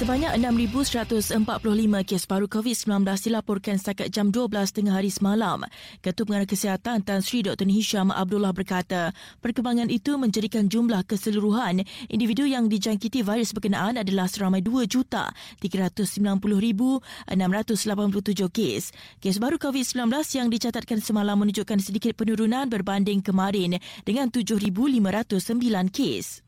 Sebanyak 6,145 kes baru COVID-19 dilaporkan setakat jam 12 tengah hari semalam. Ketua Pengarah Kesihatan Tan Sri Dr. Hisham Abdullah berkata, perkembangan itu menjadikan jumlah keseluruhan individu yang dijangkiti virus berkenaan adalah seramai 2,390,687 kes. Kes baru COVID-19 yang dicatatkan semalam menunjukkan sedikit penurunan berbanding kemarin dengan 7,509 kes.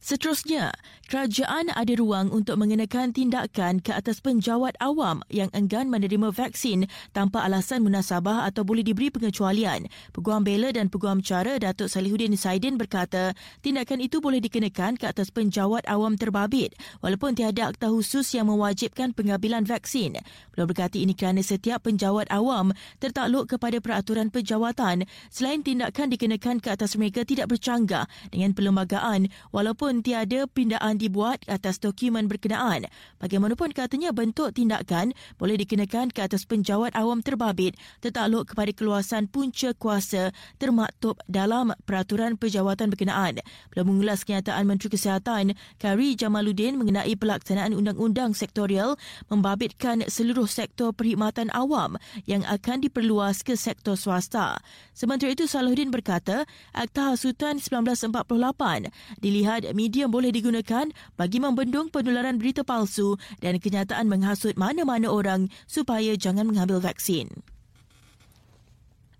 Seterusnya, kerajaan ada ruang untuk mengenakan tindakan ke atas penjawat awam yang enggan menerima vaksin tanpa alasan munasabah atau boleh diberi pengecualian. Peguam Bela dan Peguam Cara Datuk Salihuddin Saidin berkata, tindakan itu boleh dikenakan ke atas penjawat awam terbabit walaupun tiada akta khusus yang mewajibkan pengambilan vaksin. Beliau berkata ini kerana setiap penjawat awam tertakluk kepada peraturan penjawatan selain tindakan dikenakan ke atas mereka tidak bercanggah dengan perlembagaan walaupun walaupun tiada pindaan dibuat atas dokumen berkenaan. Bagaimanapun katanya bentuk tindakan boleh dikenakan ke atas penjawat awam terbabit tertakluk kepada keluasan punca kuasa termaktub dalam peraturan penjawatan berkenaan. Beliau mengulas kenyataan Menteri Kesihatan Kari Jamaluddin mengenai pelaksanaan undang-undang sektorial membabitkan seluruh sektor perkhidmatan awam yang akan diperluas ke sektor swasta. Sementara itu Salahuddin berkata, Akta Hasutan 1948 dilihat media boleh digunakan bagi membendung penularan berita palsu dan kenyataan menghasut mana-mana orang supaya jangan mengambil vaksin.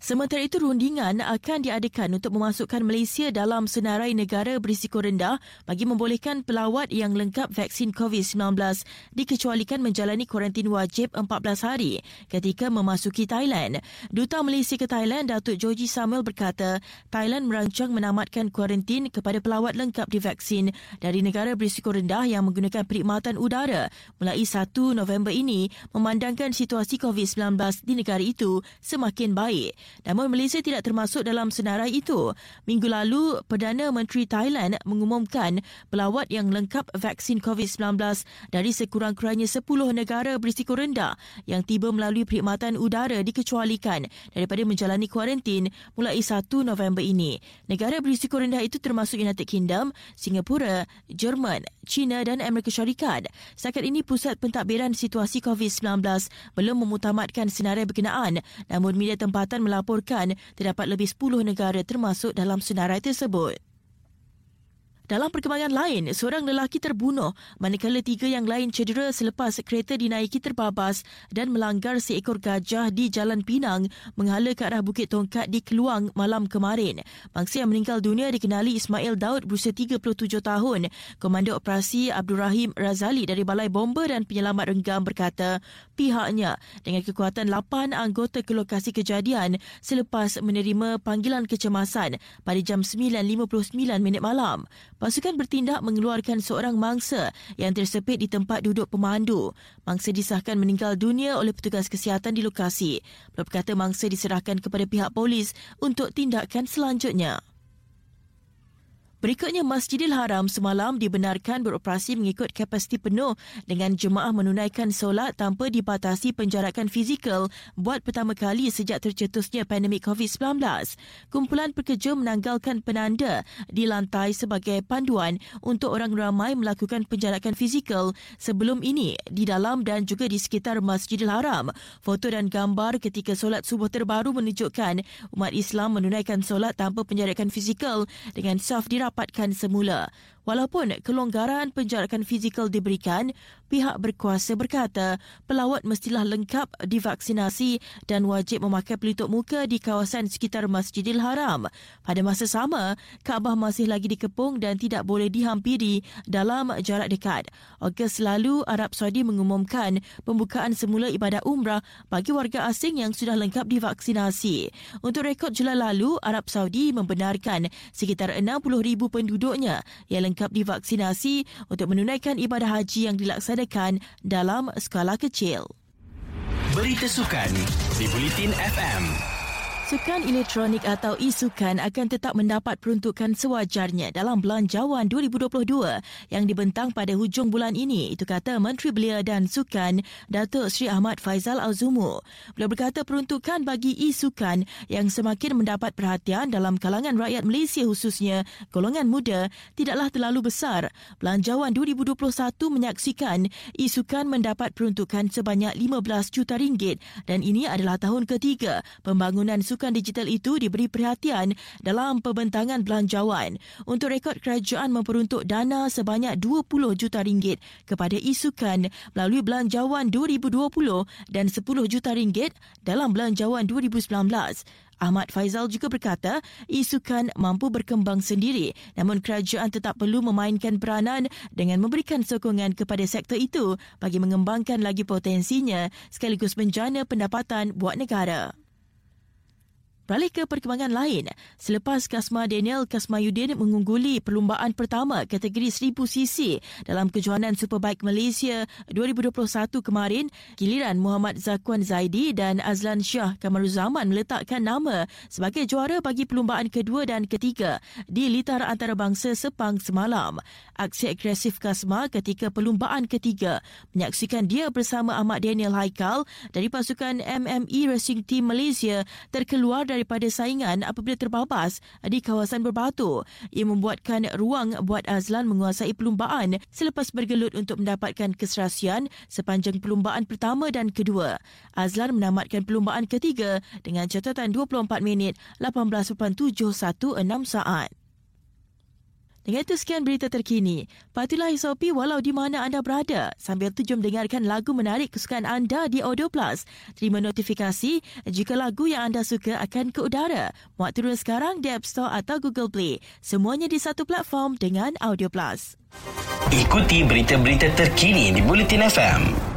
Sementara itu, rundingan akan diadakan untuk memasukkan Malaysia dalam senarai negara berisiko rendah bagi membolehkan pelawat yang lengkap vaksin COVID-19 dikecualikan menjalani kuarantin wajib 14 hari ketika memasuki Thailand. Duta Malaysia ke Thailand, Datuk Joji Samuel berkata, Thailand merancang menamatkan kuarantin kepada pelawat lengkap divaksin dari negara berisiko rendah yang menggunakan perkhidmatan udara mulai 1 November ini memandangkan situasi COVID-19 di negara itu semakin baik. Namun Malaysia tidak termasuk dalam senarai itu. Minggu lalu, Perdana Menteri Thailand mengumumkan pelawat yang lengkap vaksin COVID-19 dari sekurang-kurangnya 10 negara berisiko rendah yang tiba melalui perkhidmatan udara dikecualikan daripada menjalani kuarantin mulai 1 November ini. Negara berisiko rendah itu termasuk United Kingdom, Singapura, Jerman, China dan Amerika Syarikat. Setakat ini pusat pentadbiran situasi COVID-19 belum memutamatkan senarai berkenaan namun media tempatan melaporkan melaporkan terdapat lebih 10 negara termasuk dalam senarai tersebut. Dalam perkembangan lain, seorang lelaki terbunuh manakala tiga yang lain cedera selepas kereta dinaiki terbabas dan melanggar seekor gajah di Jalan Pinang menghala ke arah Bukit Tongkat di Keluang malam kemarin. Bangsa yang meninggal dunia dikenali Ismail Daud berusia 37 tahun. Komando Operasi Abdul Rahim Razali dari Balai Bomber dan Penyelamat Renggam berkata pihaknya dengan kekuatan 8 anggota ke lokasi kejadian selepas menerima panggilan kecemasan pada jam 9.59 minit malam. Pasukan bertindak mengeluarkan seorang mangsa yang tersepit di tempat duduk pemandu. Mangsa disahkan meninggal dunia oleh petugas kesihatan di lokasi. Berkata mangsa diserahkan kepada pihak polis untuk tindakan selanjutnya. Berikutnya, Masjidil Haram semalam dibenarkan beroperasi mengikut kapasiti penuh dengan jemaah menunaikan solat tanpa dibatasi penjarakan fizikal buat pertama kali sejak tercetusnya pandemik COVID-19. Kumpulan pekerja menanggalkan penanda di lantai sebagai panduan untuk orang ramai melakukan penjarakan fizikal sebelum ini di dalam dan juga di sekitar Masjidil Haram. Foto dan gambar ketika solat subuh terbaru menunjukkan umat Islam menunaikan solat tanpa penjarakan fizikal dengan saf di didapatkan semula. Walaupun kelonggaran penjarakan fizikal diberikan, pihak berkuasa berkata pelawat mestilah lengkap divaksinasi dan wajib memakai pelitup muka di kawasan sekitar Masjidil Haram. Pada masa sama, Kaabah masih lagi dikepung dan tidak boleh dihampiri dalam jarak dekat. Ogos lalu, Arab Saudi mengumumkan pembukaan semula ibadah umrah bagi warga asing yang sudah lengkap divaksinasi. Untuk rekod Julai lalu, Arab Saudi membenarkan sekitar 60,000 penduduknya yang lengkap divaksinasi untuk menunaikan ibadah haji yang dilaksanakan dalam skala kecil. Berita sukan di Bulletin FM. Sukan elektronik atau e-sukan akan tetap mendapat peruntukan sewajarnya dalam Belanjawan 2022 yang dibentang pada hujung bulan ini. Itu kata Menteri Belia dan Sukan Datuk Sri Ahmad Faizal Azumu. Beliau berkata peruntukan bagi e-sukan yang semakin mendapat perhatian dalam kalangan rakyat Malaysia khususnya golongan muda tidaklah terlalu besar. Belanjawan 2021 menyaksikan e-sukan mendapat peruntukan sebanyak 15 juta ringgit dan ini adalah tahun ketiga pembangunan sukan sukan digital itu diberi perhatian dalam pembentangan belanjawan. Untuk rekod kerajaan memperuntuk dana sebanyak 20 juta ringgit kepada e-sukan melalui belanjawan 2020 dan 10 juta ringgit dalam belanjawan 2019. Ahmad Faizal juga berkata, e-sukan mampu berkembang sendiri namun kerajaan tetap perlu memainkan peranan dengan memberikan sokongan kepada sektor itu bagi mengembangkan lagi potensinya sekaligus menjana pendapatan buat negara. Beralih ke perkembangan lain, selepas Kasma Daniel Kasmayuddin mengungguli perlumbaan pertama kategori 1000cc dalam kejohanan Superbike Malaysia 2021 kemarin, giliran Muhammad Zakuan Zaidi dan Azlan Shah Kamaruzaman meletakkan nama sebagai juara bagi perlumbaan kedua dan ketiga di litar antarabangsa Sepang semalam. Aksi agresif Kasma ketika perlumbaan ketiga menyaksikan dia bersama Ahmad Daniel Haikal dari pasukan MME Racing Team Malaysia terkeluar dari daripada saingan apabila terbabas di kawasan berbatu. Ia membuatkan ruang buat Azlan menguasai perlumbaan selepas bergelut untuk mendapatkan keserasian sepanjang perlumbaan pertama dan kedua. Azlan menamatkan perlumbaan ketiga dengan catatan 24 minit 18.716 saat. Dengan itu sekian berita terkini. Patulah SOP walau di mana anda berada sambil tujuh dengarkan lagu menarik kesukaan anda di Audio Plus. Terima notifikasi jika lagu yang anda suka akan ke udara. Muat turun sekarang di App Store atau Google Play. Semuanya di satu platform dengan Audio Plus. Ikuti berita-berita terkini di Bulletin FM.